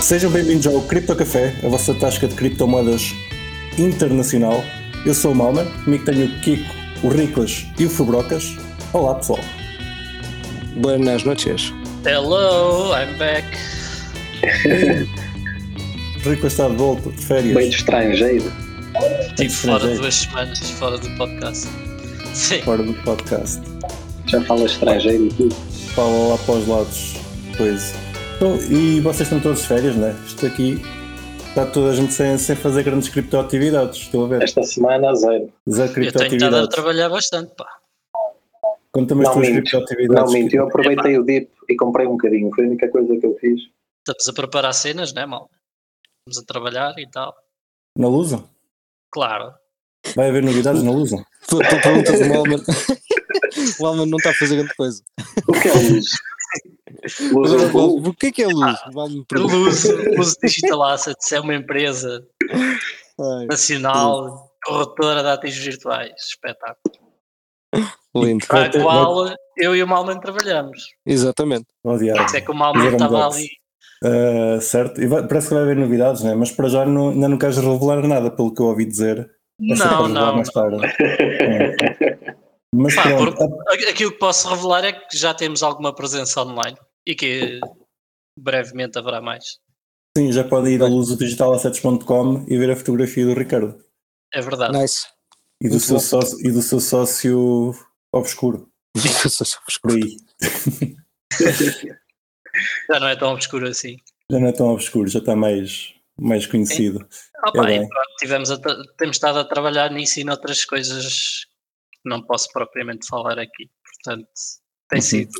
Sejam bem-vindos ao Cripto Café, a vossa tasca de criptomoedas internacional. Eu sou o Malman, comigo tenho o Kiko, o Riclas e o Fubrocas. Olá pessoal. Buenas noches. Hello, I'm back. Riclas está de volta de férias. Bem de estrangeiro. Estive fora estrangeiro. duas semanas, fora do podcast. Sim, Fora do podcast. Já fala estrangeiro e tudo. Fala lá para os lados. Pois. Então, e vocês estão todos de férias, não é? Isto aqui está toda a gente sem, sem fazer grandes criptoatividades. Estou a ver. Esta semana, zero. Zero eu tenho estado a criptoatividades. trabalhar bastante, pá. Conta-me as Não tuas criptoatividades. Não minto, eu aproveitei o dip e comprei um bocadinho. Foi a única coisa que eu fiz. Estamos a preparar cenas, né, mal? Estamos a trabalhar e tal. Na Lusa? Claro. Vai haver novidades na Lusa? Pela tua pergunta do Malman. o Malman não está a fazer grande coisa. O que é luz? Luz o que é que é luz? Pergunta. Luz, Luz Digital Assets é uma empresa Ai, nacional corretora de ativos virtuais. Espetáculo. lindo. Para a qual eu e o Malman trabalhamos. Exatamente. Diabo. Isso é que o Malman estava ali. Uh, certo, e vai- parece que vai haver novidades, né? mas para já não, ainda não queres revelar nada, pelo que eu ouvi dizer. É Não, não. mais tarde. É. Mas Pá, pronto, por- aquilo que posso revelar é que já temos alguma presença online e que brevemente haverá mais. sim, já pode ir a luzodigitalassets.com e ver a fotografia do Ricardo É verdade. Nice. e do, Muito seu bom. sócio, e do seu sócio obscuro, por aí. Já não é tão obscuro assim. Já não é tão obscuro, já está mais, mais conhecido. Ah, pá, É bem. pronto, tivemos temos estado a trabalhar nisso e noutras coisas que não posso propriamente falar aqui. Portanto, tem Uhum. sido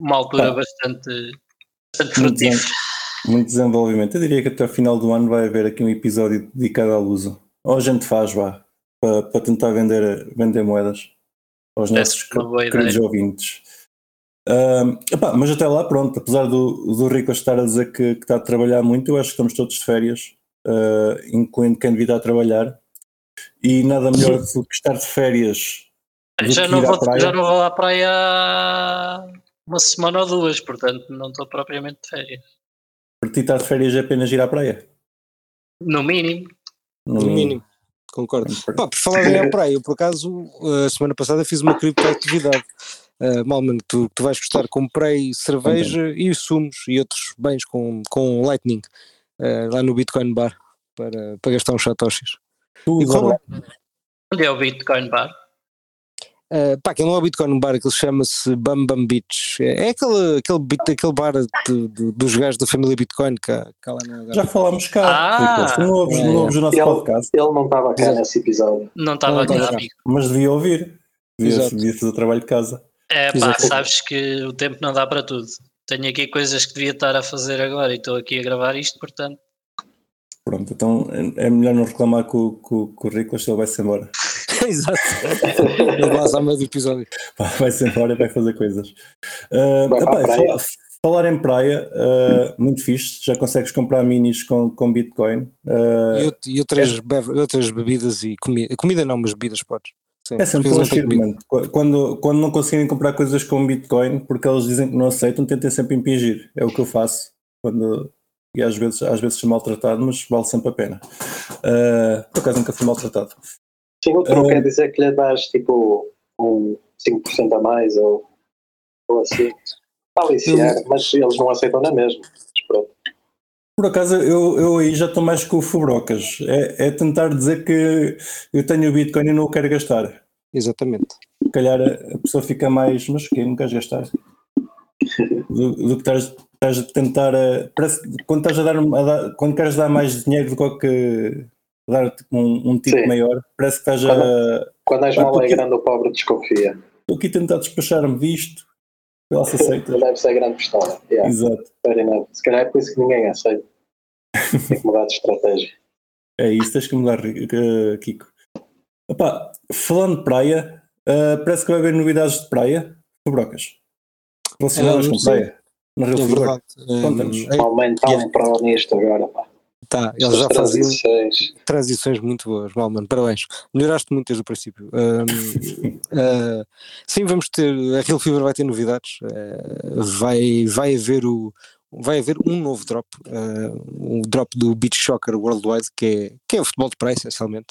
uma altura Pá. bastante, bastante Muito frutífera. Muito desenvolvimento. Eu diria que até o final do ano vai haver aqui um episódio dedicado à Lusa. Ou a gente faz, vá, para, para tentar vender, vender moedas aos Parece nossos queridos ouvintes. Epá, mas até lá, pronto, apesar do, do Rico estar a dizer que, que está a trabalhar muito, eu acho que estamos todos de férias, ah, incluindo quem devia estar a trabalhar, e nada melhor do que estar de férias. Já não, vou, já não vou à praia uma semana ou duas, portanto não estou propriamente de férias. Para ti estar de férias é apenas ir à praia. No mínimo, No No mínimo. Concordo. Pá, por falar em à praia, eu por acaso, a semana passada fiz uma criptoatividade. Uh, Malman, tu, tu vais gostar, comprei cerveja e sumos e outros bens com, com Lightning uh, lá no Bitcoin Bar para, para gastar uns satoshis. E onde é o Bitcoin Bar? Uh, pá, aquele não é o Bitcoin Bar, aquele chama-se Bam Bam Beach. É, aquele, aquele, bit- aquele bar de- de- dos gajos da família Bitcoin que que Algarve. Já falámos cá, Ah! Não ouves, É, não ouves o nosso Ele- podcast, Ele não estava cá Exato. nesse episódio. Não estava cá, amigo. mas devia ouvir. Devia, devia fazer o trabalho de casa. É pá, Exato. sabes que o tempo não dá para tudo. Tenho aqui coisas que devia estar a fazer agora e estou aqui a gravar isto, portanto. Pronto, então é é melhor não reclamar com, com, com o Rico, se ele vai-se embora. Exato. Ele lá à meio do episódio. Vai-se embora e vai fazer coisas. Ah, Vai falar, falar em praia, ah, muito fixe, já consegues comprar minis com, com Bitcoin. Ah, E, out- e outras, bev- outras bebidas e comida. Comida não, mas bebidas podes. Sim, é sempre um. Qu- Quando, quando não conseguirem comprar coisas com Bitcoin, porque eles dizem que não aceitam, tentem sempre impingir. É o que eu faço. Quando, e às vezes, às vezes sou maltratado, mas vale sempre a pena. Ah, por acaso nunca fui maltratado. Sim, o truque Ah. é dizer que lhe dás tipo um 5% a mais ou, ou assim. Aliciar, mas eles não aceitam na mesma. Por acaso eu, eu aí já estou mais com o Fubrocas. É, é tentar dizer que eu tenho o Bitcoin e não o quero gastar. Exatamente. Se calhar a pessoa fica mais, mas que não queres gastar? Do, do que estás, estás a tentar. a- parece, quando estás a dar, a dar- quando queres dar mais dinheiro do que dar tipo, um, um tipo Sim. maior, parece que estás a. Quando és Ah, mal é grande, o pobre desconfia. Estou aqui a tentar despachar-me disto. Ela se aceita. Deve ser grande pistola. Yeah, Exato. Se calhar é por isso que ninguém aceita. Tem que mudar de estratégia. É isso, tens que mudar, eh, Kiko. Epá, falando de praia, eh, parece que vai haver novidades de praia. Fubrocas. Relacionadas Ah, com praia. Real É Fever. verdade. Conta-nos. Hum, Yeah. um pró nisto agora. Pá. tá, eles já faziam transições. muito boas, Malman, parabéns. Melhoraste muito desde o princípio. Hum, ah, sim, vamos ter, a Real Fever vai ter novidades, ah, vai, vai haver o, vai haver um novo drop, uh, um drop do Beach Soccer Worldwide, que é, que é o futebol de praia, essencialmente.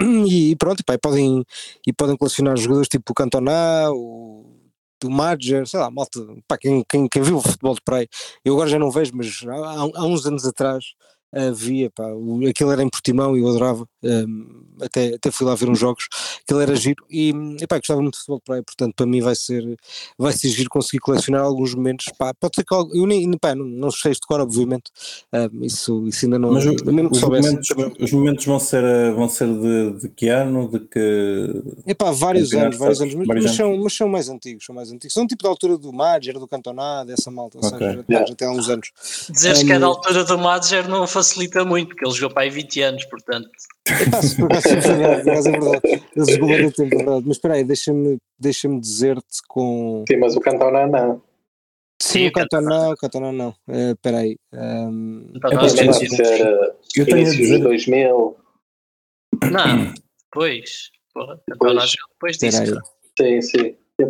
Um, e pronto, pá, e podem, e podem colecionar jogadores tipo o Cantona, o do Madger, sei lá, malta, pá, quem, quem, quem viu o futebol de praia, eu agora já não vejo, mas há, há uns anos atrás havia, pá, o, aquilo era em Portimão e eu adorava, um, até, até fui lá ver uns jogos, aquilo era giro e, e pá, gostava muito de futebol de praia, portanto para mim vai ser, vai ser giro conseguir colecionar alguns momentos, pá, pode ser que eu nem, pá, não, não sei de cor obviamente, um, isso, isso ainda não, Mas o, mesmo os, momentos, os momentos vão ser, vão ser de, de que ano, de que... É pá, vários anos, vários anos, mas, vários mas, são, mas são mais antigos, são mais antigos, são tipo da altura do Madger, do Cantoná, dessa malta, okay. ou seja, já tem há uns anos. Dizeres um, que é da altura do Madger não facilita muito, porque ele jogou para aí 20 anos, portanto. É é. Ele jogou tempo, é verdade. Mas espera aí, deixa-me deixa dizer-te com. Sim, mas o Cantona não. Sim, o Cantona, o Cantona não. Uh, espera aí. Um, é para ser eu tenho a dizer 2000. Não, depois. Porra, depois, depois disso. Sim, sim. Eu,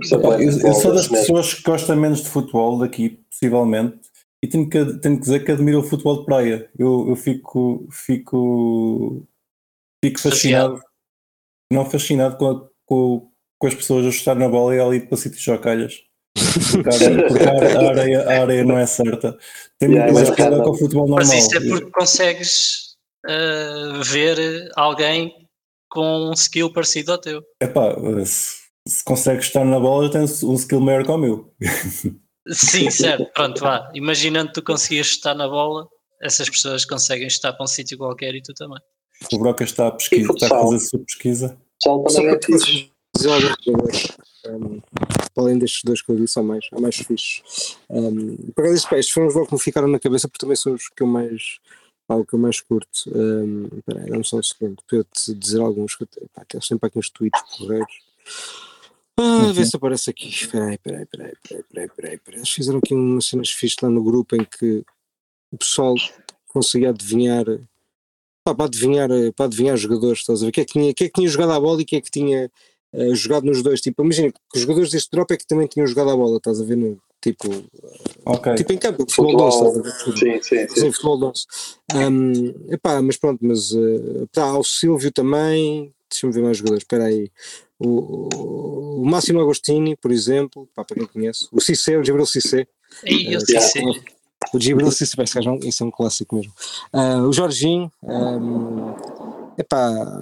eu, sou das pessoas que gostam menos de futebol daqui, possivelmente, e tenho que, tenho que dizer que admiro o futebol de praia. Eu, eu fico, fico, fico fascinado, não fascinado com, a, com, com, as pessoas a chutar na bola e ali para sítios chocalhas. Porque, a, porque a, areia, a areia não é certa. Tem muito mais piada com o futebol normal. Mas isso é porque consegues uh, ver alguém com um skill parecido ao teu. Epá, se, se consegues estar na bola, tens um skill maior que o meu. Sim, certo, pronto, vá. Imaginando que tu conseguias estar na bola, essas pessoas conseguem estar para um sítio qualquer e tu também. O Broca está a, pesquisa, está a fazer a sua pesquisa. Só também é. Um, além destes dois que eu disse, são mais, há mais fixos. Um, para estes, estes foram os jogos que me ficaram na cabeça porque também são os que eu mais, algo que eu mais curto. Um, peraí, dá-me só um segundo para eu te dizer alguns que eu tenho. Pá, sempre aqui uns tweets correios. Ah, vê se aparece aqui. Espera aí, espera aí, espera aí, espera aí, espera aí, espera aí. Eles fizeram aqui umas cenas fixas lá no grupo em que o pessoal conseguia adivinhar pá, para adivinhar para adivinhar jogadores, estás a ver? Quem é que tinha, quem é que tinha jogado a bola e quem é que tinha uh, jogado nos dois. Tipo, imagina que os jogadores deste drop é que também tinham jogado a bola, estás a ver? No, tipo, okay. tipo em campo, futebol, futebol estás a ver? Sim, sim, sim. sim futebol doce. Um, epá, mas pronto, mas uh, tá, o Silvio também, deixa-me ver mais jogadores, espera aí. O, o Máximo Agostini, por exemplo, pá, para quem conhece, o Cissé, o Gibril Cissé. E o Cissé. O Gibril Cissé, isso é um clássico mesmo. Uh, o Jorginho, um, epá,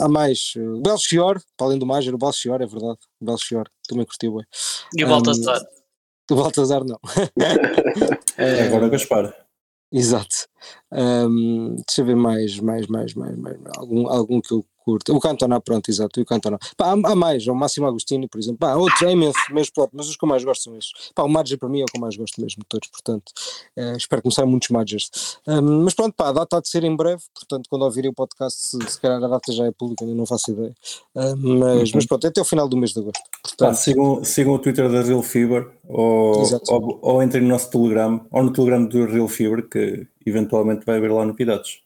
há mais. O Belchior, para além do Major, o Belchior, é verdade. O Belchior, também curtiu bem. E o Baltazar? Um, o Baltazar não. é, agora o Gaspar. Exato. Um, deixa eu ver mais, mais, mais, mais, mais, algum, algum que eu curto. O Cantona, pronto, exato, o Cantona. Pá, há, há, mais, o Máximo Agostini, por exemplo. Pá, outros, é imenso, mesmo pronto, mas os que eu mais gosto são esses. Pá, o Marger para mim é o que eu mais gosto mesmo de todos, portanto, é, espero que me saiam muitos Margers. Um, mas pronto, pá, a data há de ser em breve, portanto, quando ouvirem o podcast, se, se calhar a data já é pública, ainda não faço ideia. Um, mas, uhum. mas pronto, é até o final do mês de agosto. Portanto, sigam, sigam o Twitter da Real Fever ou, ou, ou entrem no nosso Telegram ou no Telegram do Real Fever, que eventualmente vai haver lá novidades.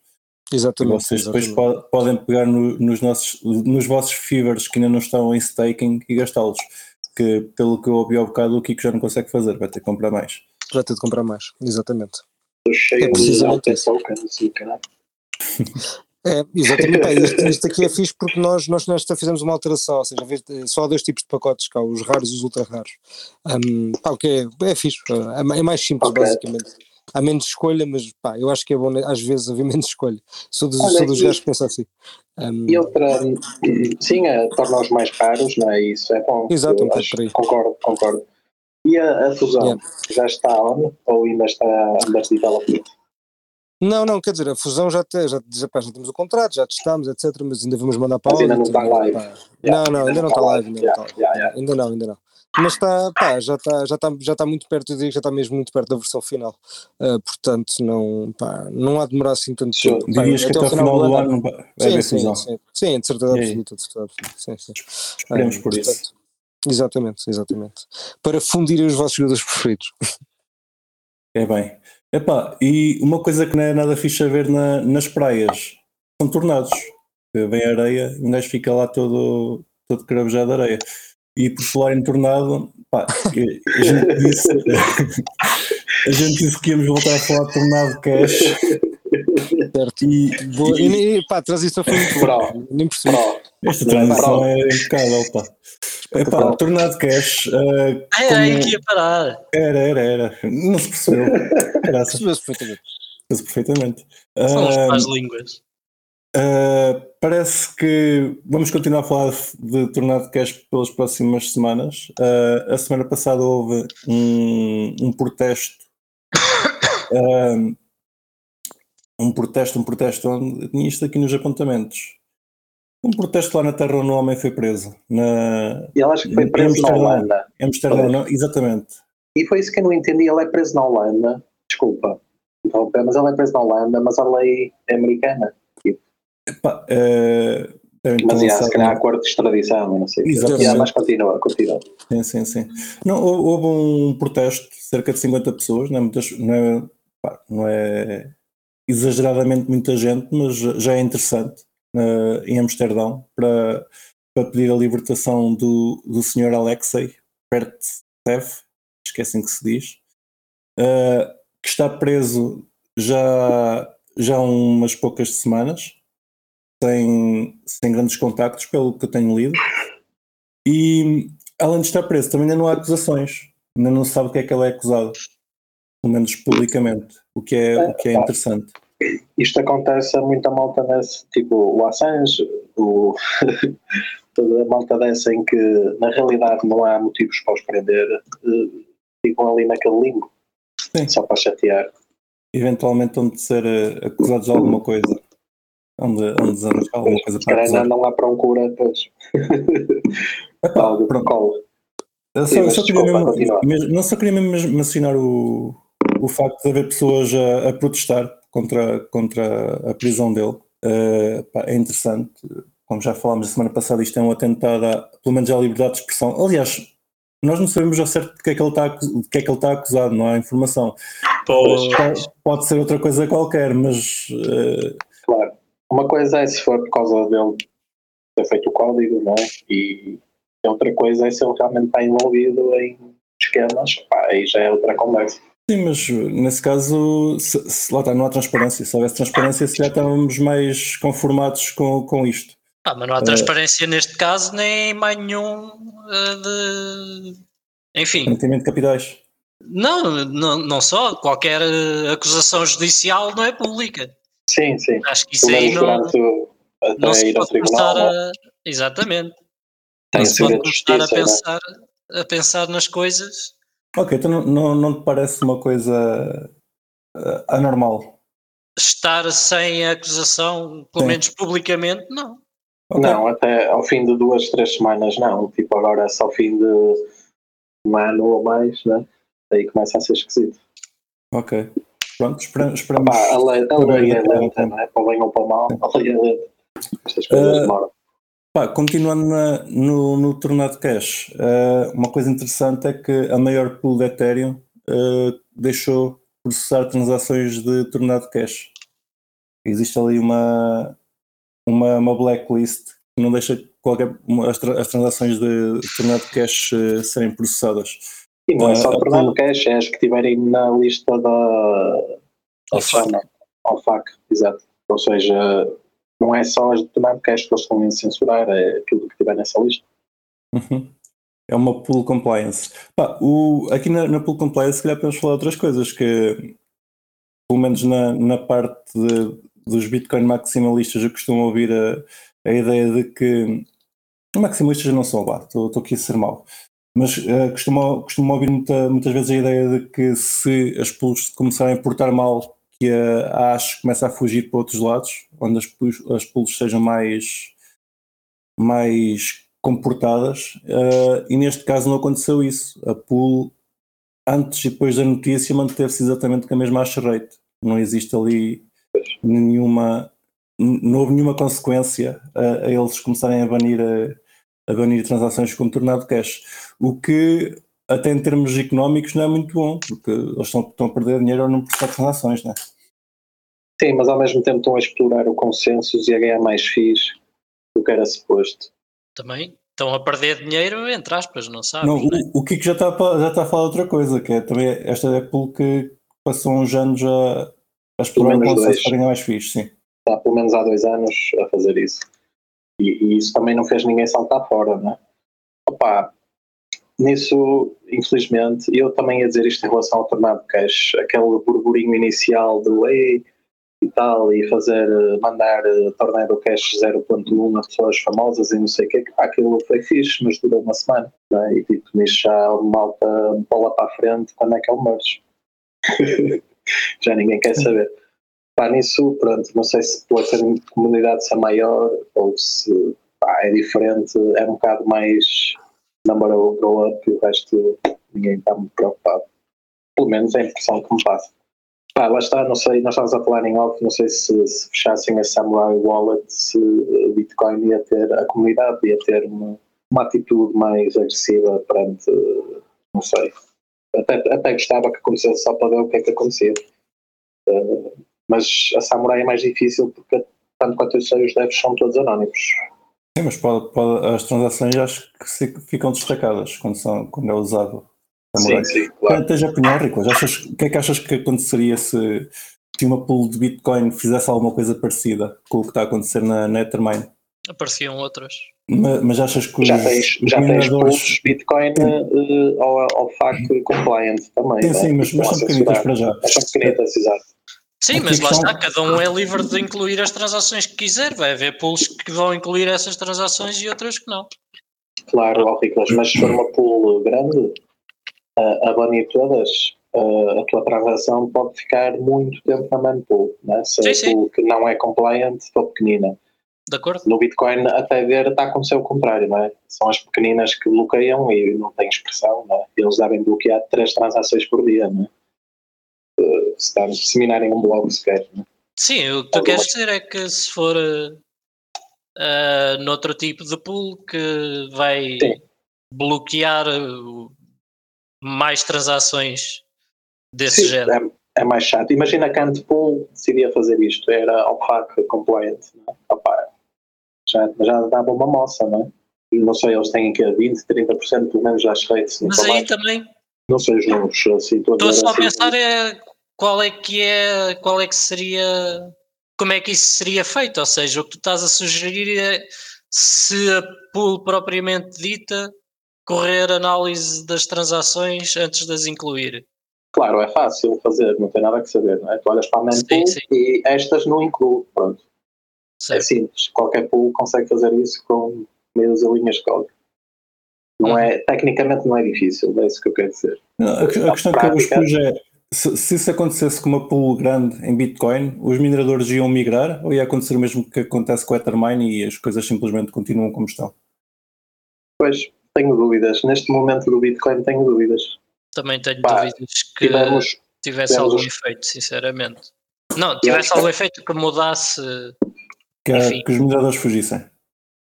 Exatamente. E vocês exatamente. depois podem pegar no, nos, nossos, nos vossos fevers que ainda não estão em staking e gastá-los. Que pelo que eu ouvi ao bocado, o Kiko já não consegue fazer, vai ter que comprar mais. Vai ter de comprar mais, exatamente. Estou cheio é precisamente de assim, É, exatamente. É, isto, isto, aqui é fixe porque nós, nós nesta fizemos uma alteração, ou seja, só há dois tipos de pacotes cá, os raros e os ultra raros. Um, pá, o que é, é fixe, é, é mais simples okay. basicamente há menos escolha, mas pá, eu acho que é bom às vezes haver menos escolha. Sou dos, Olha, sou dos gajos que pensam assim. Um, e outra, sim, é, torna-os mais caros, não é? Isso é bom. Exato, um acho, concordo, concordo. E a, a fusão yeah. já está on ou ainda está under development? Não, não, quer dizer, a fusão já, te, já, já, já, temos o contrato, já testamos, etc. Mas ainda vamos mandar para mas ainda não está live. Não, não, ainda, não está live. Ainda não, ainda não mas está, pá, já está já está já está muito perto, eu digo já está mesmo muito perto da versão final. Uh, portanto, não, pá, não há de demorar assim tanto tempo. Dirias que até o final do ano vai haver fusão. Sim, sim, de certeza absoluta. De certeza absoluta. Sim, sim. Esperemos por portanto, isso. Exatamente, exatamente. Para fundirem os vossos jogadores preferidos. É bem. Epá, e uma coisa que não é nada fixe a ver na, nas praias são tornados. Vem areia e um gajo fica lá todo, todo cravejado de areia. E por falar em tornado, pá, a gente disse, a gente disse que íamos voltar a falar de tornado cash. Certo. E, boa, e, e pá, a transição foi muito boa. Nem percebi. Esta transição é impecável, pá. Epá, tornado cash. Uh, ai, ai, que ia parar. Era, era, era. Não se percebeu. Percebeu-se perfeitamente. Percebeu-se perfeitamente. São as más línguas. Uh, parece que vamos continuar a falar de tornado cash pelas próximas semanas. Uh, a semana passada houve um, um protesto. Uh, um protesto, um protesto onde tinha isto aqui nos apontamentos. Um protesto lá na terra onde o homem foi preso. Na, ele acho que foi preso na Holanda. Em Amsterdão, não, exatamente. E foi isso que eu não entendi. Ele é preso na Holanda. Desculpa. Mas ele é preso na Holanda, mas a lei é americana. Epá, uh, mas já, se calhar acordo de extradição, não sei. Exatamente. mas continua, continua. Sim, sim, sim. Não, houve um protesto, cerca de 50 pessoas, não é, muitas, não é, pá, não é exageradamente muita gente, mas já é interessante uh, em Amsterdão para, para pedir a libertação do, do senhor Alexei Pertsev, esquecem que se diz, uh, que está preso já, já há umas poucas semanas sem, sem grandes contactos, pelo que eu tenho lido. E além de estar preso, também ainda não há acusações. Ainda não se sabe o que é que ele é acusado, pelo menos publicamente, o que é, o que é interessante. Isto acontece a muita malta nesse, tipo o Assange, o, toda a malta dessa em que na realidade não há motivos para os prender, eh, ficam ali naquele limbo, Sim. só para chatear. Eventualmente vão de ser eh, acusados de alguma coisa onde, onde alguma coisa para acusar. andam à procura, pois. Epá, pronto. Eu só, Sim, só desculpa, mesmo, mesmo, não só queria mesmo mencionar o, o facto de haver pessoas a, a protestar contra, contra a prisão dele. Uh, pá, é interessante. Como já falámos a semana passada, isto é um atentado, a, pelo menos à liberdade de expressão. Aliás, nós não sabemos ao certo de que é que ele está, de que é que ele está acusado, não há informação. Pode, pode ser outra coisa qualquer, mas. Uh, claro. Uma coisa é se for por causa dele ter feito o código, não é? E outra coisa é se ele realmente está envolvido em esquemas, pá, aí já é outra conversa. Sim, mas nesse caso, se, se lá está, não há transparência. Se houvesse transparência, se já estávamos mais conformados com, com isto. Ah, mas não há transparência uh, neste caso, nem mais nenhum uh, de. Enfim. Mantimento de capitais. Não, não, não só. Qualquer acusação judicial não é pública. Sim, sim. Acho que isso aí não, não se pode começar a. Exatamente. Tem não se pode começar a é? pensar, a pensar nas coisas. Ok, então não, não, não te parece uma coisa uh, anormal? Estar sem acusação, pelo sim. menos publicamente, não. Okay. Não, até ao fim de duas, três semanas não. Tipo, agora é só ao fim de um ano ou mais, né? Aí começa a ser esquisito. Ok. Pronto, esperamos. esperamos Pá, a lei, a lei é lenta, não é? Para bem ou para mal, a lei é lenta. Estas coisas uh, demoram. Pá, continuando na, no, no Tornado Cash, uh, uma coisa interessante é que a maior pool de Ethereum uh, deixou processar transações de Tornado Cash. Existe ali uma, uma, uma blacklist que não deixa qualquer, as, as transações de Tornado Cash uh, serem processadas. E não é só Tornado uh, Cash, é as que estiverem na lista da ALFAC, exato. Ou seja, não é só as de Tornado Cash que eles estão a censurar, é aquilo que estiver nessa lista. Uhum. É uma pool compliance. Pá, o, aqui na, na pool compliance, se calhar podemos falar outras coisas que, pelo menos na, na parte de, dos Bitcoin maximalistas, eu costumo ouvir a, a ideia de que maximalistas não são lá, estou aqui a ser mau, mas uh, costumo, costumo ouvir muita, muitas vezes a ideia de que se as pools começarem a portar mal, que a ASH começa a fugir para outros lados, onde as pools, as pools sejam mais, mais comportadas, uh, e neste caso não aconteceu isso. A pool, antes e depois da notícia, manteve-se exatamente com a mesma hash rate. Não existe ali nenhuma, não houve nenhuma consequência a, a eles começarem a banir a, a banir transações com tornado cash. O que, até em termos económicos, não é muito bom, porque eles estão, estão a perder dinheiro ao não prestar transações, não é? Sim, mas ao mesmo tempo estão a explorar o consenso e a ganhar mais FIIs do que era suposto. Também. estão a perder dinheiro, entre aspas, não sabes? Não, né? o, o Kiko já está, já está a falar outra coisa, que é também esta Apple que passou uns anos a, a explorar o conceito para ganhar mais fixe, sim. Está pelo menos há dois anos a fazer isso. E, e isso também não fez ninguém saltar fora, né? Opa, nisso, infelizmente, eu também ia dizer isto em relação ao tornado cash, aquele burburinho inicial do ei e tal, e fazer, mandar uh, tornado cash 0.1 a pessoas famosas e não sei o que, aquilo foi fixe, mas durou uma semana, né? e tipo, nisso já malta bola para a frente, quando é que é o merge? já ninguém quer saber. Pá, nisso, pronto, não sei se pela comunidade ser maior ou se pá, é diferente, é um bocado mais number of grow up e o resto ninguém está muito preocupado. Pelo menos é a impressão que me passa. Pá, lá está, não sei, nós estávamos a falar em off, não sei se, se fechassem a Samurai Wallet, se o Bitcoin ia ter, a comunidade ia ter uma, uma atitude mais agressiva perante, não sei. Até, até gostava que acontecesse só para ver o que é que acontecia. Uh, mas a Samurai é mais difícil porque, tanto quanto eu sei, os devs são todos anónimos. Sim, mas pode, pode, as transações acho que ficam destacadas quando, são, quando é usado. Samurai. Sim, sim, claro. Esteja a opinião, Rico, achas, o que é que achas que aconteceria se, se uma pool de Bitcoin fizesse alguma coisa parecida com o que está a acontecer na Nethermine? Apareciam outras. Mas, mas achas que já tens, já tens pools Bitcoin uh, ao, ao FAC compliant também. Sim, né? sim, mas, mas são pequenitas para já. Mas são pequenitas, exato. Sim, mas lá está, cada um é livre de incluir as transações que quiser. Vai haver pools que vão incluir essas transações e outras que não. Claro, ó, mas se for uma pool grande, a banir todas, a tua transação pode ficar muito tempo na main pool. Né? Se sim, a sim. pool que não é compliant for pequenina. De acordo? No Bitcoin, até ver, está a acontecer o contrário, não é? São as pequeninas que bloqueiam e não têm expressão, não é? Eles devem bloquear três transações por dia, não é? Se está a disseminarem um blog sequer. Né? Sim, o que tu queres dizer é que se for uh, noutro tipo de pool que vai Sim. bloquear uh, mais transações desse Sim, género. É, é mais chato. Imagina que a Antpool decidia fazer isto, era opaque compliant. Não é? Opa, já, já dava uma moça, não é? E Não sei, eles têm que 20, 30% pelo menos das rates. Mas aí mais. também Não sei os números assim. Estou ver só a pensar é qual é que é, qual é que seria, como é que isso seria feito, ou seja, o que tu estás a sugerir é se a pool propriamente dita correr análise das transações antes de as incluir. Claro, é fácil fazer, não tem nada que saber, não é? Tu olhas para a main Sim, pool sim. e estas não incluo, pronto. É Certo? simples, qualquer pool consegue fazer isso com meias linhas de código. Não Uhum. é, tecnicamente não é difícil, é isso que eu quero dizer. Não, a, a questão que eu vos pus é se, se isso acontecesse com uma pool grande em Bitcoin, os mineradores iam migrar ou ia acontecer o mesmo que acontece com o Ethermine e as coisas simplesmente continuam como estão? Pois, tenho dúvidas. Neste momento do Bitcoin tenho dúvidas. Também tenho Pá, dúvidas que Tivemos, tivesse tivemos algum os- efeito, sinceramente. Não, tivesse algum efeito que mudasse Que, que os mineradores fugissem.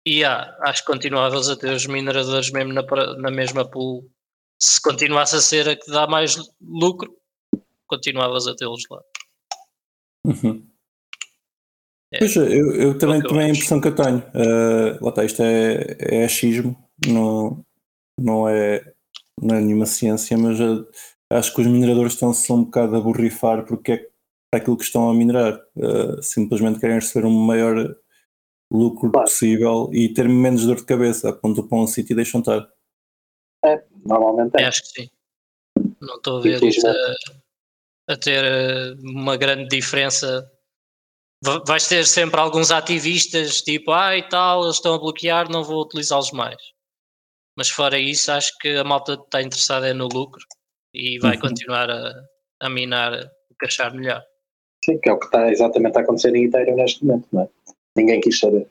E há, acho que continuavas a ter os mineradores mesmo na, na mesma pool. Se continuasse a ser a que dá mais lucro, continuavas a tê-los lá. Uhum. É. Pois, eu, eu também, eu também é a acho. impressão que eu tenho. Uh, lá está, isto é, é achismo, não, não, é, não é nenhuma ciência, mas uh, acho que os mineradores estão-se um bocado a borrifar porque é aquilo que estão a minerar. Uh, simplesmente querem receber um maior lucro Claro. possível e ter menos dor de cabeça, apontam para um sítio e deixam estar. normalmente é. Acho que sim. Não estou a ver isso a, a ter eh, uma grande diferença. Va- Vais ter sempre alguns ativistas tipo, ah e tal, eles estão a bloquear, não vou utilizá-los mais. Mas fora isso, acho que a malta está interessada é no lucro e vai Uhum. continuar a, a minar o que achar melhor. Sim, que é o que está exatamente a acontecer em Ethereum neste momento, não é? Ninguém quis saber.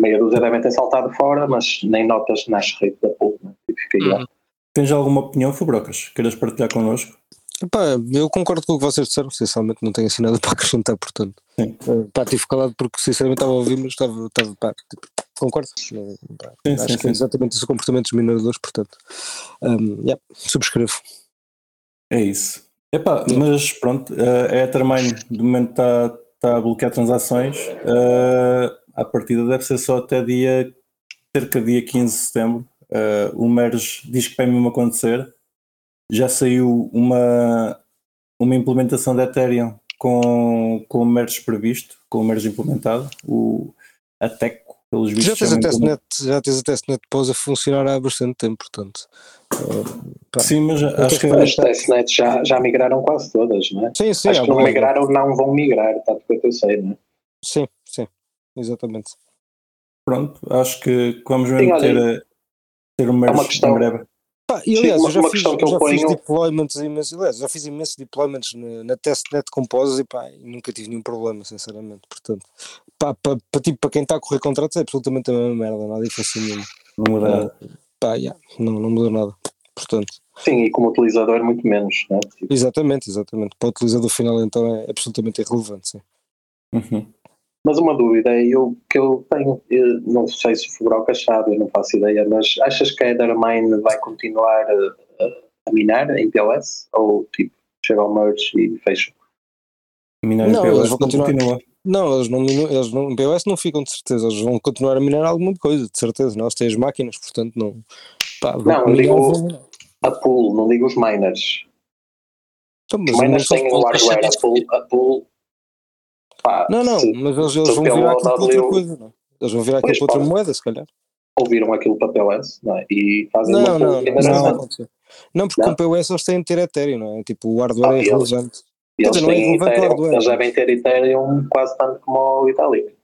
Meia dúzia devem ter saltado fora, mas nem notas nas redes da é? E fica igual. Uhum. Tens alguma opinião, Fubrocas? Queiras partilhar connosco? Epá, eu concordo com o que vocês disseram, sinceramente não tenho assim nada para acrescentar, portanto. Sim. Eh, Pá, tive calado porque sinceramente estava a ouvir, mas estava, estava pá, tipo, concordo. Pá, Sim, acho sim, que é sim. exatamente esse o comportamento dos mineradores, portanto. Um, yeah, subscrevo. É isso. Epá, mas pronto, eh, a Ethermine de momento está tá a bloquear transações. eh, à partida deve ser só até dia cerca de dia 15 de setembro. Uh, o MERS diz que vai mesmo acontecer. Já saiu uma, uma implementação da Ethereum com, com o MERS previsto, com o MERS implementado, o, a TECO, pelos vistos. Já tens, a testnet, já tens a testnet pós a funcionar há bastante tempo, portanto. Uh, sim, mas acho que as testnets já, já migraram quase todas, não é? Sim, sim. Acho que não migraram, não vão migrar, tanto quanto eu sei, não é? Sim, sim, exatamente. Pronto, acho que vamos mesmo ter, ter um é questão, breve. Pá, e aliás, Sim, uma, eu já, fiz, eu já ponho... fiz deployments imensos, aliás, já fiz imensos deployments na, na testnet Compose e pá, nunca tive nenhum problema, sinceramente. Portanto, pá, para, para, tipo, para quem está a correr contratos é absolutamente a mesma merda, nada diferença nenhuma. Não muda nada. Uh, pá, yeah, não, não muda nada. Portanto, Sim, e como utilizador muito menos, né? Tipo... Exatamente, exatamente. Para o utilizador final então é absolutamente irrelevante, sim. Uhum. Mas uma dúvida eu, que eu tenho, eu não sei se o Fugroca sabe, eu não faço ideia, mas achas que a Ethermine vai continuar a, a, minar em POS? Ou tipo, chega ao merge e fecha? Minar em não, POS vão continuar. Continua. Não, eles não, eles não, em POS não ficam de certeza, eles vão continuar a minar alguma coisa, de certeza, têm as máquinas, portanto não. Pá, não, digo a pool, não digo os miners. Então, os miners têm o hardware, a pool, a pool Pá, não, não, se, mas eles, eles vão virar aquilo para outra coisa, não? É? Eles vão virar aquilo para outra moeda, se calhar. Ouviram aquilo para POS, não é? E fazem não, uma não, não, não, não, porque não? com POS eles têm de ter Ethereum, não é? Tipo, o hardware ah, é irrelevante. Eles, eles, têm é Ethereum, eles devem ter Ethereum quase tanto como o Italic.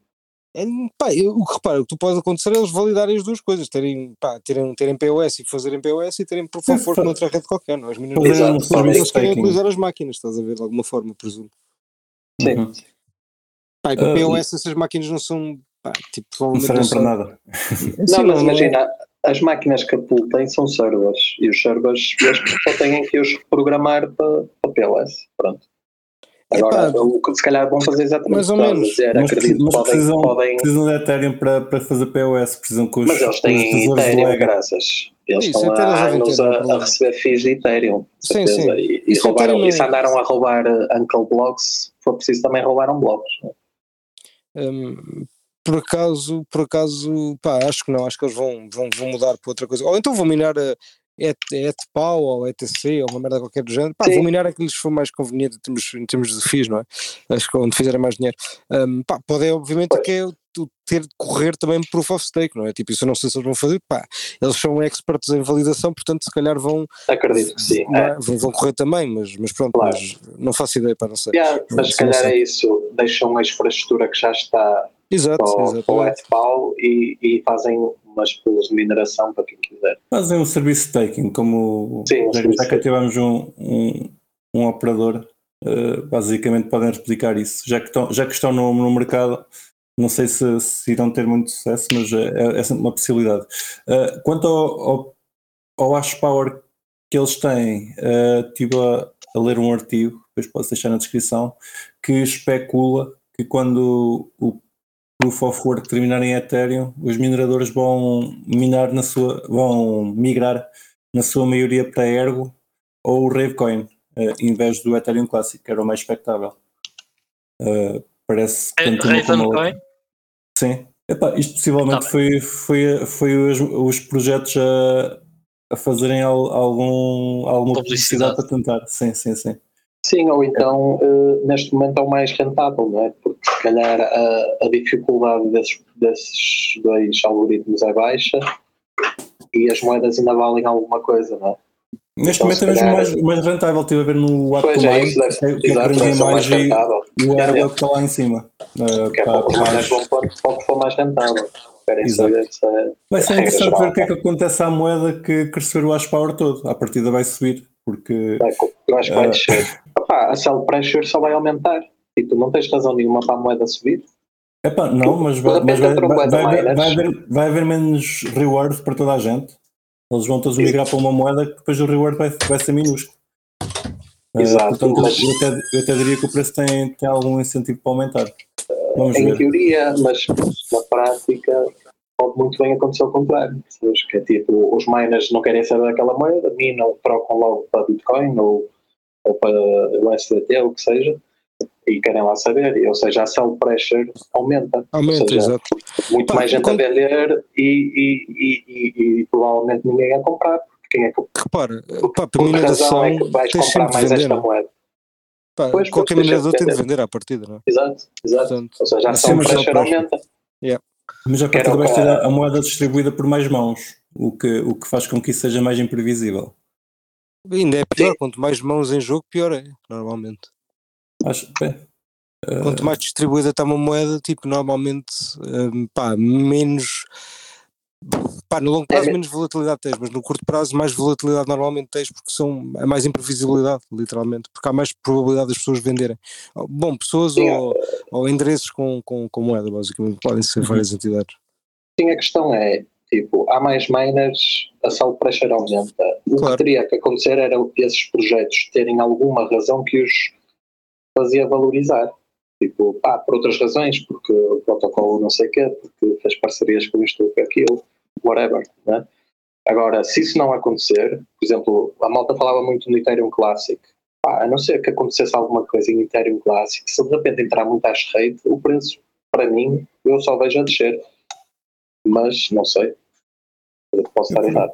É, pá, eu, o que repara, o que tu pode acontecer é eles validarem as duas coisas, terem, pá, terem, terem POS e fazerem POS e terem por favor noutra rede qualquer, não? As meninas eles querem utilizar as máquinas, estás a ver, de alguma forma, presumo. Sim. Uhum. Pá, para uh, POS essas máquinas não são, pá, tipo, não servem para nada. não, mas imagina, as máquinas que a Pool tem são servers e os servers eles só têm que os programar para, para POS, pronto. Agora, Epá, o que se calhar vão fazer exatamente mais ou menos. Dizer, mas, acredito, mas podem, precisam, podem... precisam de Ethereum para, para fazer POS, precisam com os Mas eles têm Ethereum, graças. Eles Isso, estão há anos a, a, receber FIIs de Ethereum, sim, sim. E, e, roubaram, e se andaram a roubar uh, Uncle Blocks, foi preciso também roubaram blocos. Um, por acaso, por acaso, pá, acho que não, acho que eles vão, vão, vão mudar para outra coisa. Ou então vão minar a ETPAU ou ETC ou uma merda qualquer do género. Pá, vão minar aquilo que lhes for mais conveniente em termos, em termos de FIIs, não é? Acho que onde fizerem mais dinheiro. Um, pá, pode obviamente pois. que é ter de correr também proof of stake, não é? Tipo, isso eu não sei se eles vão fazer, pá, eles são expertos em validação, portanto se calhar vão acredito que sim, é? vão, vão, correr também, mas, mas pronto, claro. mas não faço ideia para não sei. Yeah, mas se calhar é isso, deixam a infraestrutura que já está exato, para, para o Etpal e, e fazem umas pools de mineração para quem quiser. Fazem um serviço staking, como sim, um já que tivemos um, um, um operador, uh, basicamente podem replicar isso, já que estão, já que estão no, no mercado não sei se, se, irão ter muito sucesso, mas é, é sempre uma possibilidade. Uh, quanto ao, ao, ao Ash Power que eles têm, uh, estive a, a, ler um artigo, depois posso deixar na descrição, que especula que quando o Proof of Work terminar em Ethereum, os mineradores vão minar na sua, vão migrar na sua maioria para Ergo ou o Ravecoin, uh, em vez do Ethereum Classic, que era o mais expectável. Uh, parece que Ravencoin? Sim. Epá, isto possivelmente tá foi, foi, foi os, os projetos a, a fazerem algum, alguma publicidade. publicidade para tentar. Sim, sim, sim. Sim, ou então uh, neste momento é o mais rentável, não é? Porque se calhar a, a dificuldade desses, desses dois algoritmos é baixa e as moedas ainda valem alguma coisa, não é? Neste então, momento é mesmo mais, mais rentável, estive a ver no Upline, é isso, deve, que, que mais, mais e, e o Airbus está lá em cima. Uh, que é para, para mais para o que for mais rentável. Vai ser interessante ver o que é que acontece à moeda que crescer o hash power todo. A partida vai subir, porque. Eu acho que vai uh, descer. Opa, a sell pressure só vai aumentar. E tu não tens razão nenhuma para a moeda subir. Epá, não, mas, vai, mas vai, vai, vai, haver, vai haver menos reward para toda a gente. Eles vão todos migrar para uma moeda que depois o reward vai, vai ser minúsculo. Eh, Exato. Uh, portanto, mas... eu, até, eu até diria que o preço tem, tem algum incentivo para aumentar. Vamos em ver. teoria, mas na prática pode muito bem acontecer o contrário. Que é tipo, os miners não querem saber daquela moeda, minam, trocam logo para Bitcoin ou, ou para o USDT ou o que seja, e querem lá saber, ou seja, a sell pressure aumenta. Aumenta, seja, exato. Muito Pá, mais gente quando- a vender e, e, e, e, e provavelmente ninguém a comprar. porque Quem é que, Repara, pá, por mineração é que vais comprar mais de vender. esta não? moeda? Pá, Pois, qualquer minerador tem de vender. à partida, não é? Exato, exato. Portanto, Ou seja, a mas pressure aumenta. Mas a partida o vai que ter a, a moeda distribuída por mais mãos, o que, o que faz com que isso seja mais imprevisível. Ainda é pior, quanto mais mãos em jogo, pior é, normalmente. Acho, bem, eh, Quanto mais distribuída está uma moeda, tipo, normalmente, hum, pá, menos. Pá, no longo prazo É me- menos volatilidade tens, mas no curto prazo mais volatilidade normalmente tens porque são, é mais imprevisibilidade, literalmente, porque há mais probabilidade das pessoas venderem. Bom, pessoas Sim, ou, ou endereços com, com, com moeda, basicamente, podem ser várias entidades. Sim, a questão é, tipo, há mais miners, a sell pressure aumenta. O Claro. que teria que acontecer era esses projetos terem alguma razão que os fazia valorizar. Tipo, pá, por outras razões, porque o protocolo não sei o quê, porque fez parcerias com isto ou com aquilo, whatever, né? Agora, se isso não acontecer, por exemplo, a malta falava muito no Ethereum Classic, pá, a não ser que acontecesse alguma coisa em Ethereum Classic, se de repente entrar muito hash rate, o preço, para mim, eu só vejo a descer. Mas, não sei, posso estar errado.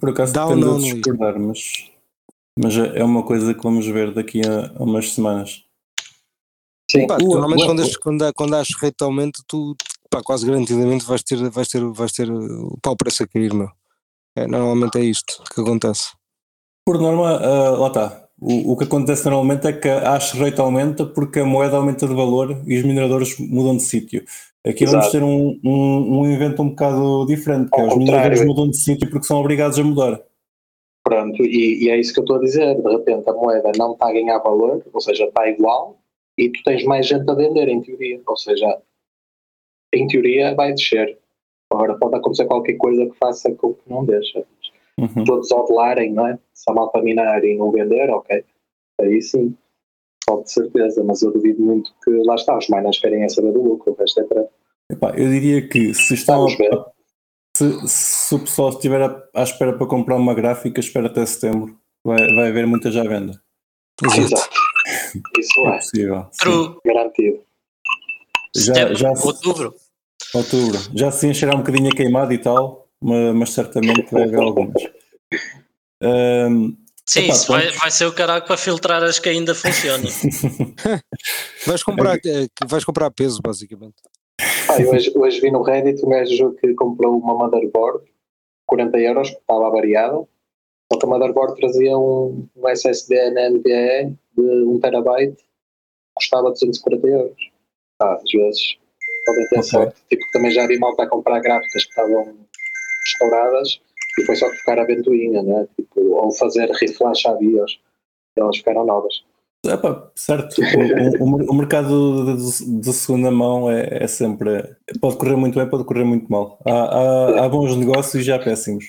por acaso Down tendo a only. discordar, mas, mas é é uma coisa que vamos ver daqui a, a umas semanas. Sim, Pá, normalmente quando, as- quando, há- quando há rate aumento, tu pá, quase garantidamente vais ter, vais ter, vais ter uh, o pau preço a cair, meu. É, normalmente é isto que acontece. Por norma, ah, lá está. O, o que acontece normalmente é que a hash rate aumenta porque a moeda aumenta de valor e os mineradores mudam de sítio. Aqui vamos Exato. ter um, um, um evento um bocado diferente, que é os mineradores contrário. mudam de sítio porque são obrigados a mudar. Pronto, e, e é isso que eu estou a dizer. De repente a moeda não está a ganhar valor, ou seja, está igual, e tu tens mais gente a vender, em teoria. Ou seja, em teoria vai descer. Agora pode acontecer qualquer coisa que faça com que não deixe. Uhum. Todos odlarem, não é? Se a malta minar e não vender, ok. Aí sim, pode de certeza, mas eu duvido muito que lá está, os miners querem é saber do lucro, o resto é para. Epá, eu diria que se estão ver. se, se o pessoal estiver à, à espera para comprar uma gráfica, espera até setembro. Vai, vai haver muita já à venda. Exato. Isso É é, possível. True. garantido. Já- Setembro, já se- outubro. Outubro. Já se encherá um bocadinho a queimado e tal, mas, mas certamente vai haver algumas. Ahm, Sim, Epá, isso vai, vai ser o caralho para filtrar as que ainda funcionam. Vais comprar, eh, vais comprar peso, basicamente. Eu hoje, hoje vi no Reddit um gajo que comprou uma motherboard 40 euros, que estava variada. Só que a motherboard trazia um, um SSD NVMe de 1 terabyte, custava 240 euros. Ah, às vezes podem ter sorte. Tipo, também já vi malta a comprar gráficas que estavam restauradas e foi só trocar a ventoinha, né? Tipo, ou fazer reflash a BIOS. Elas ficaram novas. Epá, certo. O, o- o mercado de, de segunda mão é, é sempre. Pode correr muito bem, pode correr muito mal. Há, há- há bons negócios e há péssimos.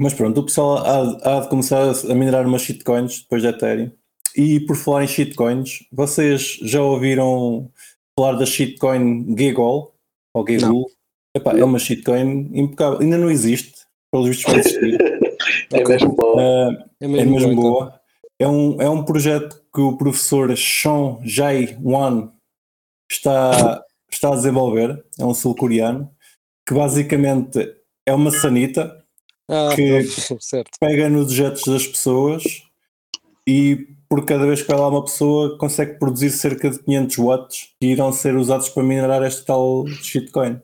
Mas pronto, o pessoal há, há de começar a minerar umas shitcoins depois da Ethereum. E por falar em shitcoins, vocês já ouviram falar da shitcoin Giggle? Ou Giggle? Epá, é uma shitcoin impecável. Ainda não existe. Pelos vistos vai existir. É mesmo bom. Ah, É é mesmo, mesmo bom, então. boa. É um, é um projeto que o professor Sean Jae-wan está, está a desenvolver. É um sul-coreano que basicamente é uma sanita Ah, que- pronto, certo. pega nos dejetos das pessoas e por cada vez que vai lá uma pessoa consegue produzir cerca de 500 watts que irão ser usados para minerar este tal shitcoin.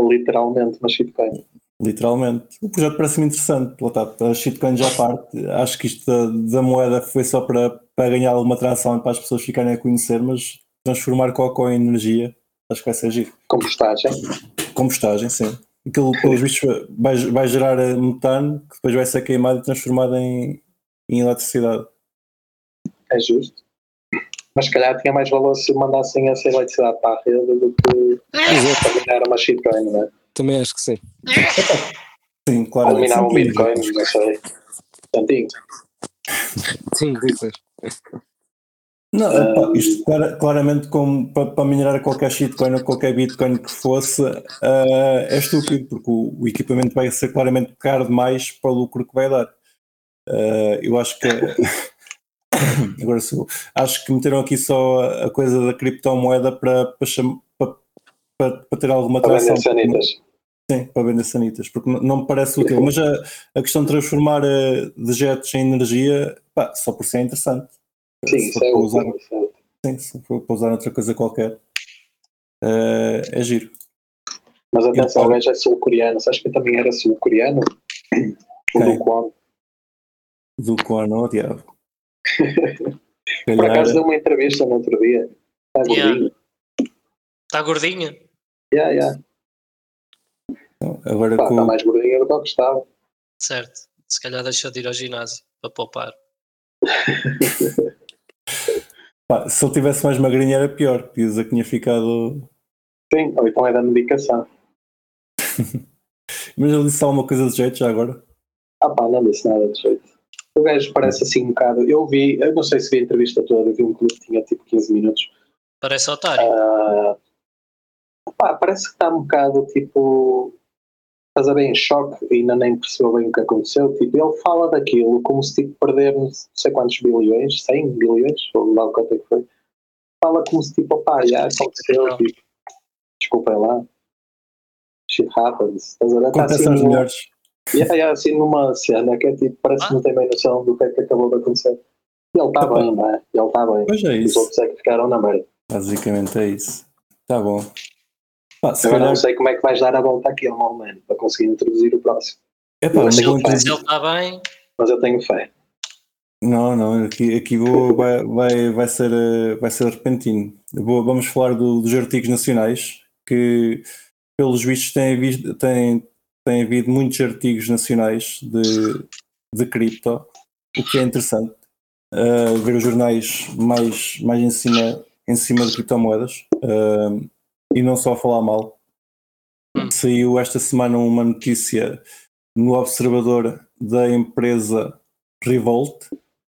Literalmente uma shitcoin. Literalmente. O projeto parece-me interessante. Lá está, a shitcoin já parte. Acho que isto da, da moeda foi só para, para ganhar alguma tração e para as pessoas ficarem a conhecer, mas transformar cocó em energia acho que vai ser giro. Compostagem. Compostagem, sim. Aquilo, pelos vistos, vai, vai gerar metano que depois vai ser queimado e transformado em, em eletricidade. É justo. Mas se calhar tinha mais valor se mandassem essa eletricidade para a rede do que minar uma shitcoin, não é? Também acho que sim. Sim, claro. minar um bitcoin, não sei. Tantinho. Sim, ridículo. Não, epá, isto clara- claramente como para, para minerar qualquer shitcoin ou qualquer bitcoin que fosse eh, é estúpido, porque o, o equipamento vai ser claramente caro demais para o lucro que vai dar. Eh, eu acho que agora sou. Acho que meteram aqui só a coisa da criptomoeda para, para, para, para, para ter alguma Para atração. sanitas. Sim, para vender sanitas, porque não- me parece útil. Mas a, a questão de transformar eh, dejetos em energia, pá, só por si é interessante. Sim, Se for é usar, é sim, se for para usar outra coisa qualquer, eh, é giro. Mas atenção, o gajo é sul-coreano. Sabes que também era sul-coreano? O do Kwon. Do Kono, oh, diabo. Por acaso deu uma entrevista no outro dia. Está Yeah. gordinho. Está gordinho? Yeah, yeah. Agora Pá, com, está mais gordinho do que eu gostava. Certo. Se calhar deixou de ir ao ginásio para poupar. pá, se ele tivesse mais magrinho era pior, porque dizer que tinha ficado. Sim, ou então é da medicação. Mas ele disse alguma coisa de jeito já agora. Ah pá, não disse nada de jeito. O gajo parece assim um bocado. Eu vi, eu não sei se vi a entrevista toda, eu vi um clipe que tinha tipo 15 minutos. Parece otário. Ah, pá, parece que está um bocado tipo. Estás a ver em choque e ainda nem percebeu bem o que aconteceu. Tipo, ele fala daquilo como se tipo perder não sei quantos bilhões, 100 bilhões, ou lá quanto é que foi. Fala como se tipo, opá, já aconteceu. Tipo, desculpem lá. Shit happens. Estás a ver? Está Acontece assim numa- melhores. e aí, assim, numa cena que é tipo, parece que não tem bem noção do que é que acabou de acontecer. E ele está Epá. bem, não é? Ele está bem. Pois é Os isso. outros é que ficaram na merda. Basicamente é isso. Tá bom. Pá, se Agora calhar. não sei como é que vais dar a volta aqui ao momento para conseguir introduzir o próximo. Epá, Mas não ele introduzir- ele está bem, Mas eu tenho fé. Não, não, aqui, aqui vou, vai, vai, vai, ser, eh, vai ser repentino. Vou- vamos falar do- dos artigos nacionais, que pelos vistos tem, havido- tem, tem havido muitos artigos nacionais de, de cripto, o que é interessante. Uh, ver os jornais mais, mais em, cima, em cima de criptomoedas uh, e não só falar mal. Hum. Saiu esta semana uma notícia no Observador da empresa Revolt,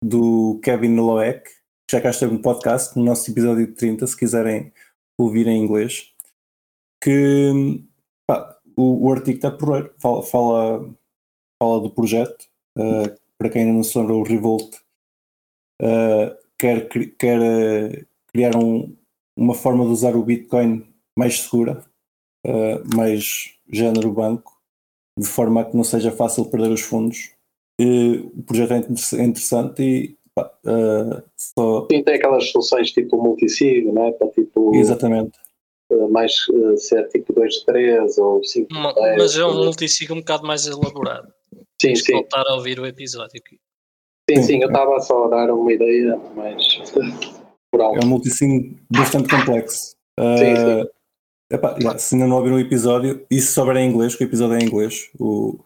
do Kevin Loeck, que já cá esteve no podcast, no nosso episódio 30, se quiserem ouvir em inglês, que pá, o, o artigo está porreiro, fala, fala, fala do projeto, uh, para quem ainda não se lembra, o Revolt uh, quer, quer uh, criar um- uma forma de usar o Bitcoin mais segura, uh, mais género banco, de forma a que não seja fácil perder os fundos. E o projeto é inter- interessante e pá, uh, só. Sim, tem aquelas soluções tipo multisig, não é? Para tipo, Exatamente. eh, mais eh, ser tipo 2 de 3 ou 5 uma- de 10. mas é um multisig um bocado mais elaborado. Sim, Tens sim. voltar a ouvir o episódio. Sim, sim, eu estava só a dar uma ideia, mas. É um multisim bastante complexo. Uh, Sim, sim. Epá, já, se ainda não ouviram o episódio, e se souber em inglês, que o episódio é em inglês, o,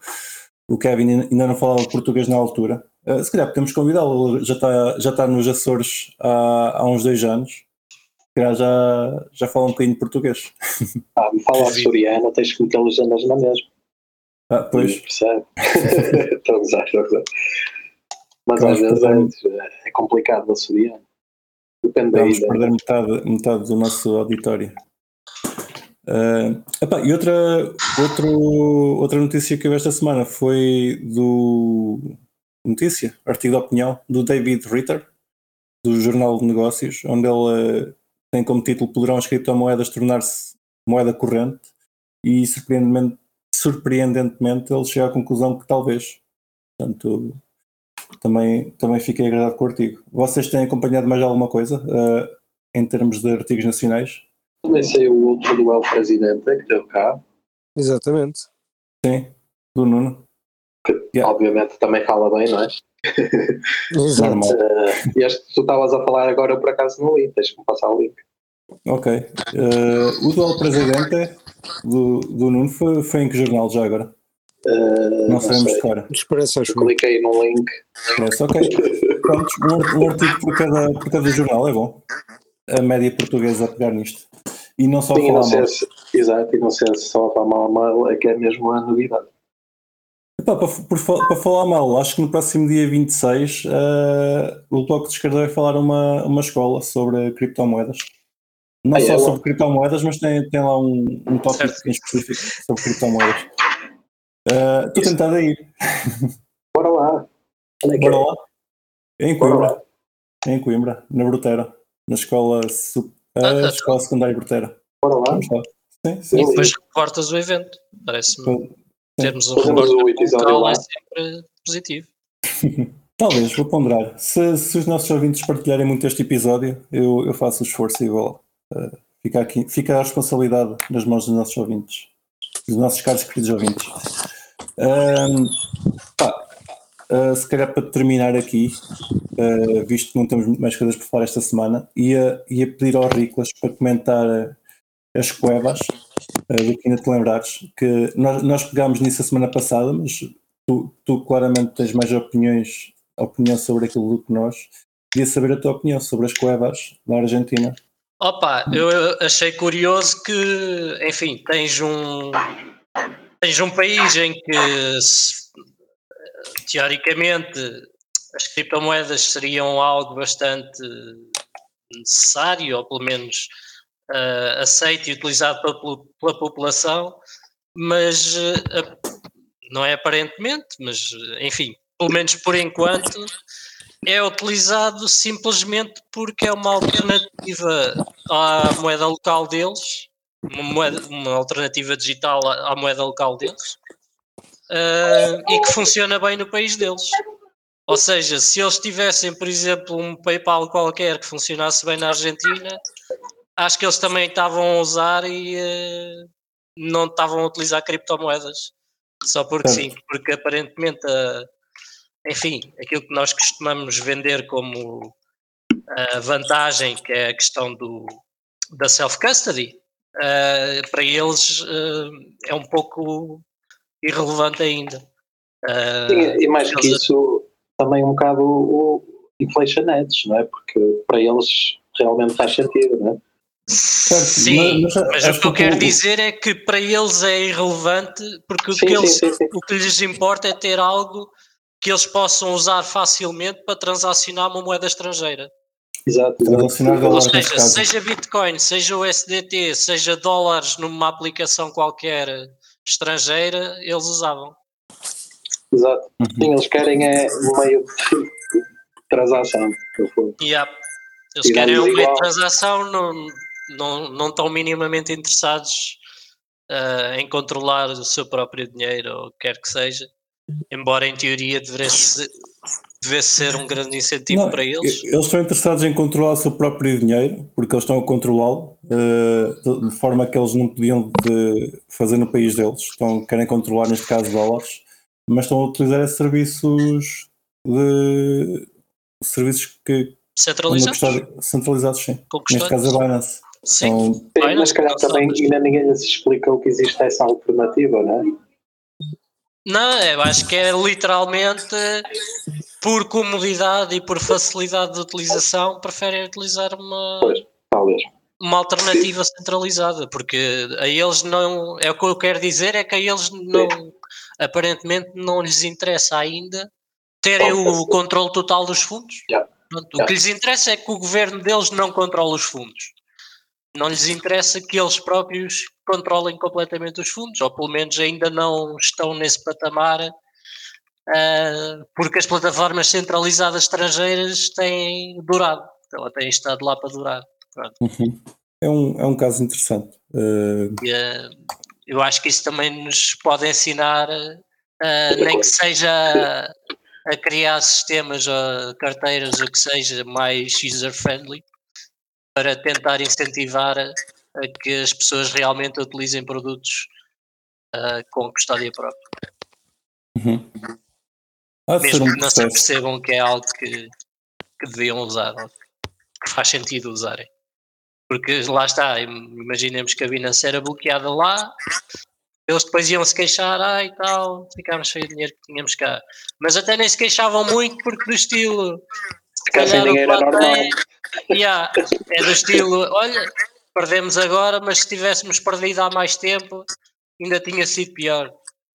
o Kevin ainda não falava português na altura. Uh, se calhar podemos convidá-lo, ele já está já tá nos Açores há, há uns dois anos. Se calhar já, já fala um bocadinho de português. Ah, me fala açoriano, tens que meter legendas na mesma. Ah, pois, Percebe? Estou a gozar, estou a gozar. Mas Vamos às vezes perder- é, é complicado o açoriano. Depende da vamos ilha. perder metade, metade do nosso auditório. Uh, epá, e outra, outro, outra notícia que eu esta semana foi do notícia, artigo de opinião do David Ritter, do Jornal de Negócios, onde ele uh, tem como título Poderão as criptomoedas tornar-se moeda corrente e surpreendentemente, surpreendentemente ele chega à conclusão que talvez. Portanto, também, também fiquei agradado com o artigo. Vocês têm acompanhado mais alguma coisa uh, em termos de artigos nacionais? Também saiu o outro do El Presidente, que teve cá. Exatamente. Sim, do Nuno. que Yeah. Obviamente também fala bem, não é? Exato. Normal. Eh, este que tu estavas a falar agora, eu por acaso não li. Tens que me passar o link. Ok. Uh, o do El Presidente do, do Nuno foi, foi em que jornal já agora? Eh, Não, sabemos de cara. Expresso, acho. Cliquei no link. Parece, ok. Pronto, um, um artigo por cada, por cada jornal é bom. A média portuguesa a pegar nisto. E não só Sim, falar não mal. se, exato, e não só para mal mal é que é mesmo a novidade. Epá, para, por fa- para falar mal, acho que no próximo dia 26 uh, o Bloco de Esquerda vai falar uma, uma escola sobre criptomoedas. Não Ah, só é? sobre criptomoedas, mas tem, tem lá um, um tópico Certo. em específico sobre criptomoedas. Uh, Estou tentado a ir. Bora lá. É Bora é? lá. Em Bora Coimbra. lá. em Coimbra, na Brutera, na escola, ah, escola secundária Brutera. Bora lá. Sim, sim, e depois reportas o evento. Parece-me termos um reporte local é sempre positivo. Talvez, vou ponderar. Se, se, os nossos ouvintes partilharem muito este episódio, eu, eu faço o esforço e vou. Uh, fica, aqui, fica a responsabilidade nas mãos dos nossos ouvintes, dos nossos caros queridos ouvintes. Um, pá, uh, se calhar para terminar aqui, uh, visto que não temos mais coisas para falar esta semana, ia, ia pedir ao Riclas para comentar as cuevas, uh, do que ainda te lembrares, que nós, nós pegámos nisso a semana passada, mas tu, tu claramente tens mais opiniões opinião sobre aquilo do que nós. Queria saber a tua opinião sobre as cuevas na Argentina. Opa, eu achei curioso que, enfim, tens um tens um país em que teoricamente as criptomoedas seriam algo bastante necessário, ou pelo menos uh, aceito e utilizado pela, pela população, mas uh, não é aparentemente, mas enfim, pelo menos por enquanto, é utilizado simplesmente porque é uma alternativa à moeda local deles, uma, moeda, uma alternativa digital à, moeda local deles, uh, e que funciona bem no país deles. Ou seja, se eles tivessem, por exemplo, um PayPal qualquer que funcionasse bem na Argentina, acho que eles também estavam a usar e uh, não estavam a utilizar criptomoedas. Só porque sim, porque aparentemente a enfim, aquilo que nós costumamos vender como a vantagem, que é a questão do, da self-custody, uh, para eles uh, é um pouco irrelevante ainda. Uh, Sim, e mais que isso, também um bocado o inflation edge, não é? Porque para eles realmente faz sentido, não é? Sim, mas, mas, mas o que eu quero dizer é que para eles é irrelevante porque sim, o, que eles, sim, sim, o que lhes importa é ter algo que eles possam usar facilmente para transacionar uma moeda estrangeira. Exato, exato. Ou seja, seja Bitcoin, seja o SDT, seja dólares numa aplicação qualquer estrangeira, eles usavam. Exato. Uhum. Sim, eles querem é um meio de transação. Yeah. Eles querem um meio de transação, não, não, não estão minimamente interessados uh, em controlar o seu próprio dinheiro ou o que quer que seja embora em teoria devesse, devesse ser um grande incentivo não, para eles. Eles estão interessados em controlar o seu próprio dinheiro, porque eles estão a controlá-lo uh, de forma que eles não podiam de fazer no país deles. Estão, querem controlar, neste caso, dólares, mas estão a utilizar esses serviços de serviços que centralizados, centralizados sim. Neste caso a Binance. Sim, então, sim mas calhar também ainda ninguém lhes explicou que existe essa alternativa, não é? Não, eu acho que é literalmente por comodidade e por facilidade de utilização preferem utilizar uma, pois, uma alternativa centralizada, porque a eles não é o que eu quero dizer é que a eles não aparentemente não lhes interessa ainda terem o controle total dos fundos. Yeah. O que lhes interessa é que o governo deles não controle os fundos. Não lhes interessa que eles próprios controlem completamente os fundos, ou pelo menos ainda não estão nesse patamar, porque as plataformas centralizadas estrangeiras têm durado, ou têm estado lá para durar. Uhum. É, um, é um caso interessante. Uh... E, uh, eu acho que isso também nos pode ensinar, nem que seja a criar sistemas ou carteiras, ou que seja mais user-friendly, para tentar incentivar a que as pessoas realmente utilizem produtos uh, com custódia própria. Uhum. Mesmo que não se percebam que é algo que, que deviam usar, que faz sentido usarem. Porque lá está, imaginemos que a Binance era bloqueada lá, eles depois iam se queixar, ah e tal, ficámos cheio de dinheiro que tínhamos cá. Mas até nem se queixavam muito porque do estilo, se calhar o que é, yeah, é do estilo, olha, perdemos agora, mas se tivéssemos perdido há mais tempo, ainda tinha sido pior.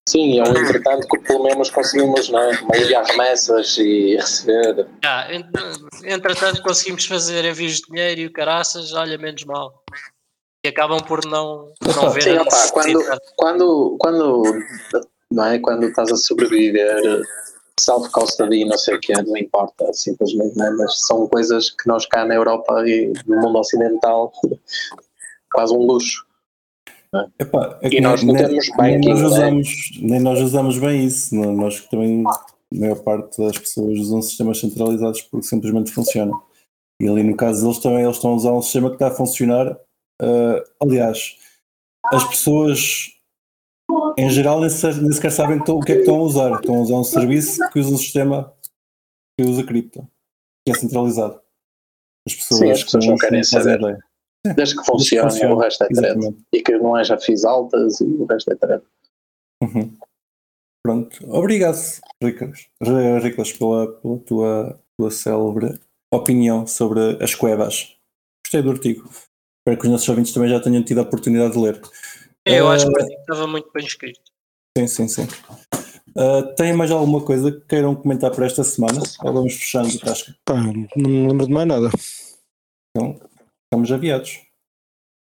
Sim, é um entretanto que pelo menos conseguimos não é? enviar remessas e receber. Ah, entretanto conseguimos fazer envios de dinheiro e o caraças, olha, menos mal. E acabam por não, não ver Sim, opa, quando, quando, quando, não é? quando estás a sobreviver self-custody, não sei o que, não importa, simplesmente, né? mas são coisas que nós cá na Europa e no mundo ocidental quase um luxo. Epá, é e nós não nem, temos banking, nem nós, é? usamos, né? nem nós usamos bem isso, nós também a maior parte das pessoas usam sistemas centralizados porque simplesmente funcionam. E ali no caso deles também eles estão a usar um sistema que está a funcionar. Uh, aliás, as pessoas em geral nem sequer, sabem o que é que estão a usar. Estão a usar um serviço que usa um sistema que usa cripto, que é centralizado. As pessoas, Sim, as pessoas não querem saber. Ideia. Desde que funcione, funcione, o resto é trade. E que não haja FIIs altas e o resto é trade. Uhum. Pronto. Obrigado, Ricas, Ricas pela, pela tua, tua célebre opinião sobre as cuevas. Gostei do artigo. Espero que os nossos ouvintes também já tenham tido a oportunidade de ler. Eu uh, acho que estava muito bem escrito. Sim, sim, sim. Uh, tem mais alguma coisa que queiram comentar para esta semana? Ou vamos fechando, Tasca? Pá, não me lembro de mais nada. Então, estamos aviados.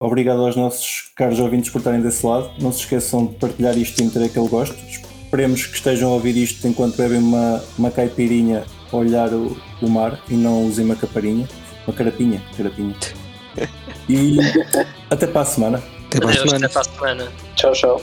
Obrigado aos nossos caros ouvintes por estarem desse lado. Não se esqueçam de partilhar isto e meter aquele gosto. Esperemos que estejam a ouvir isto enquanto bebem uma, uma caipirinha a olhar o, o mar e não usem uma caparinha. Uma carapinha, carapinha. E até para a semana. Até para a semana. Até para a semana. Tchau, tchau.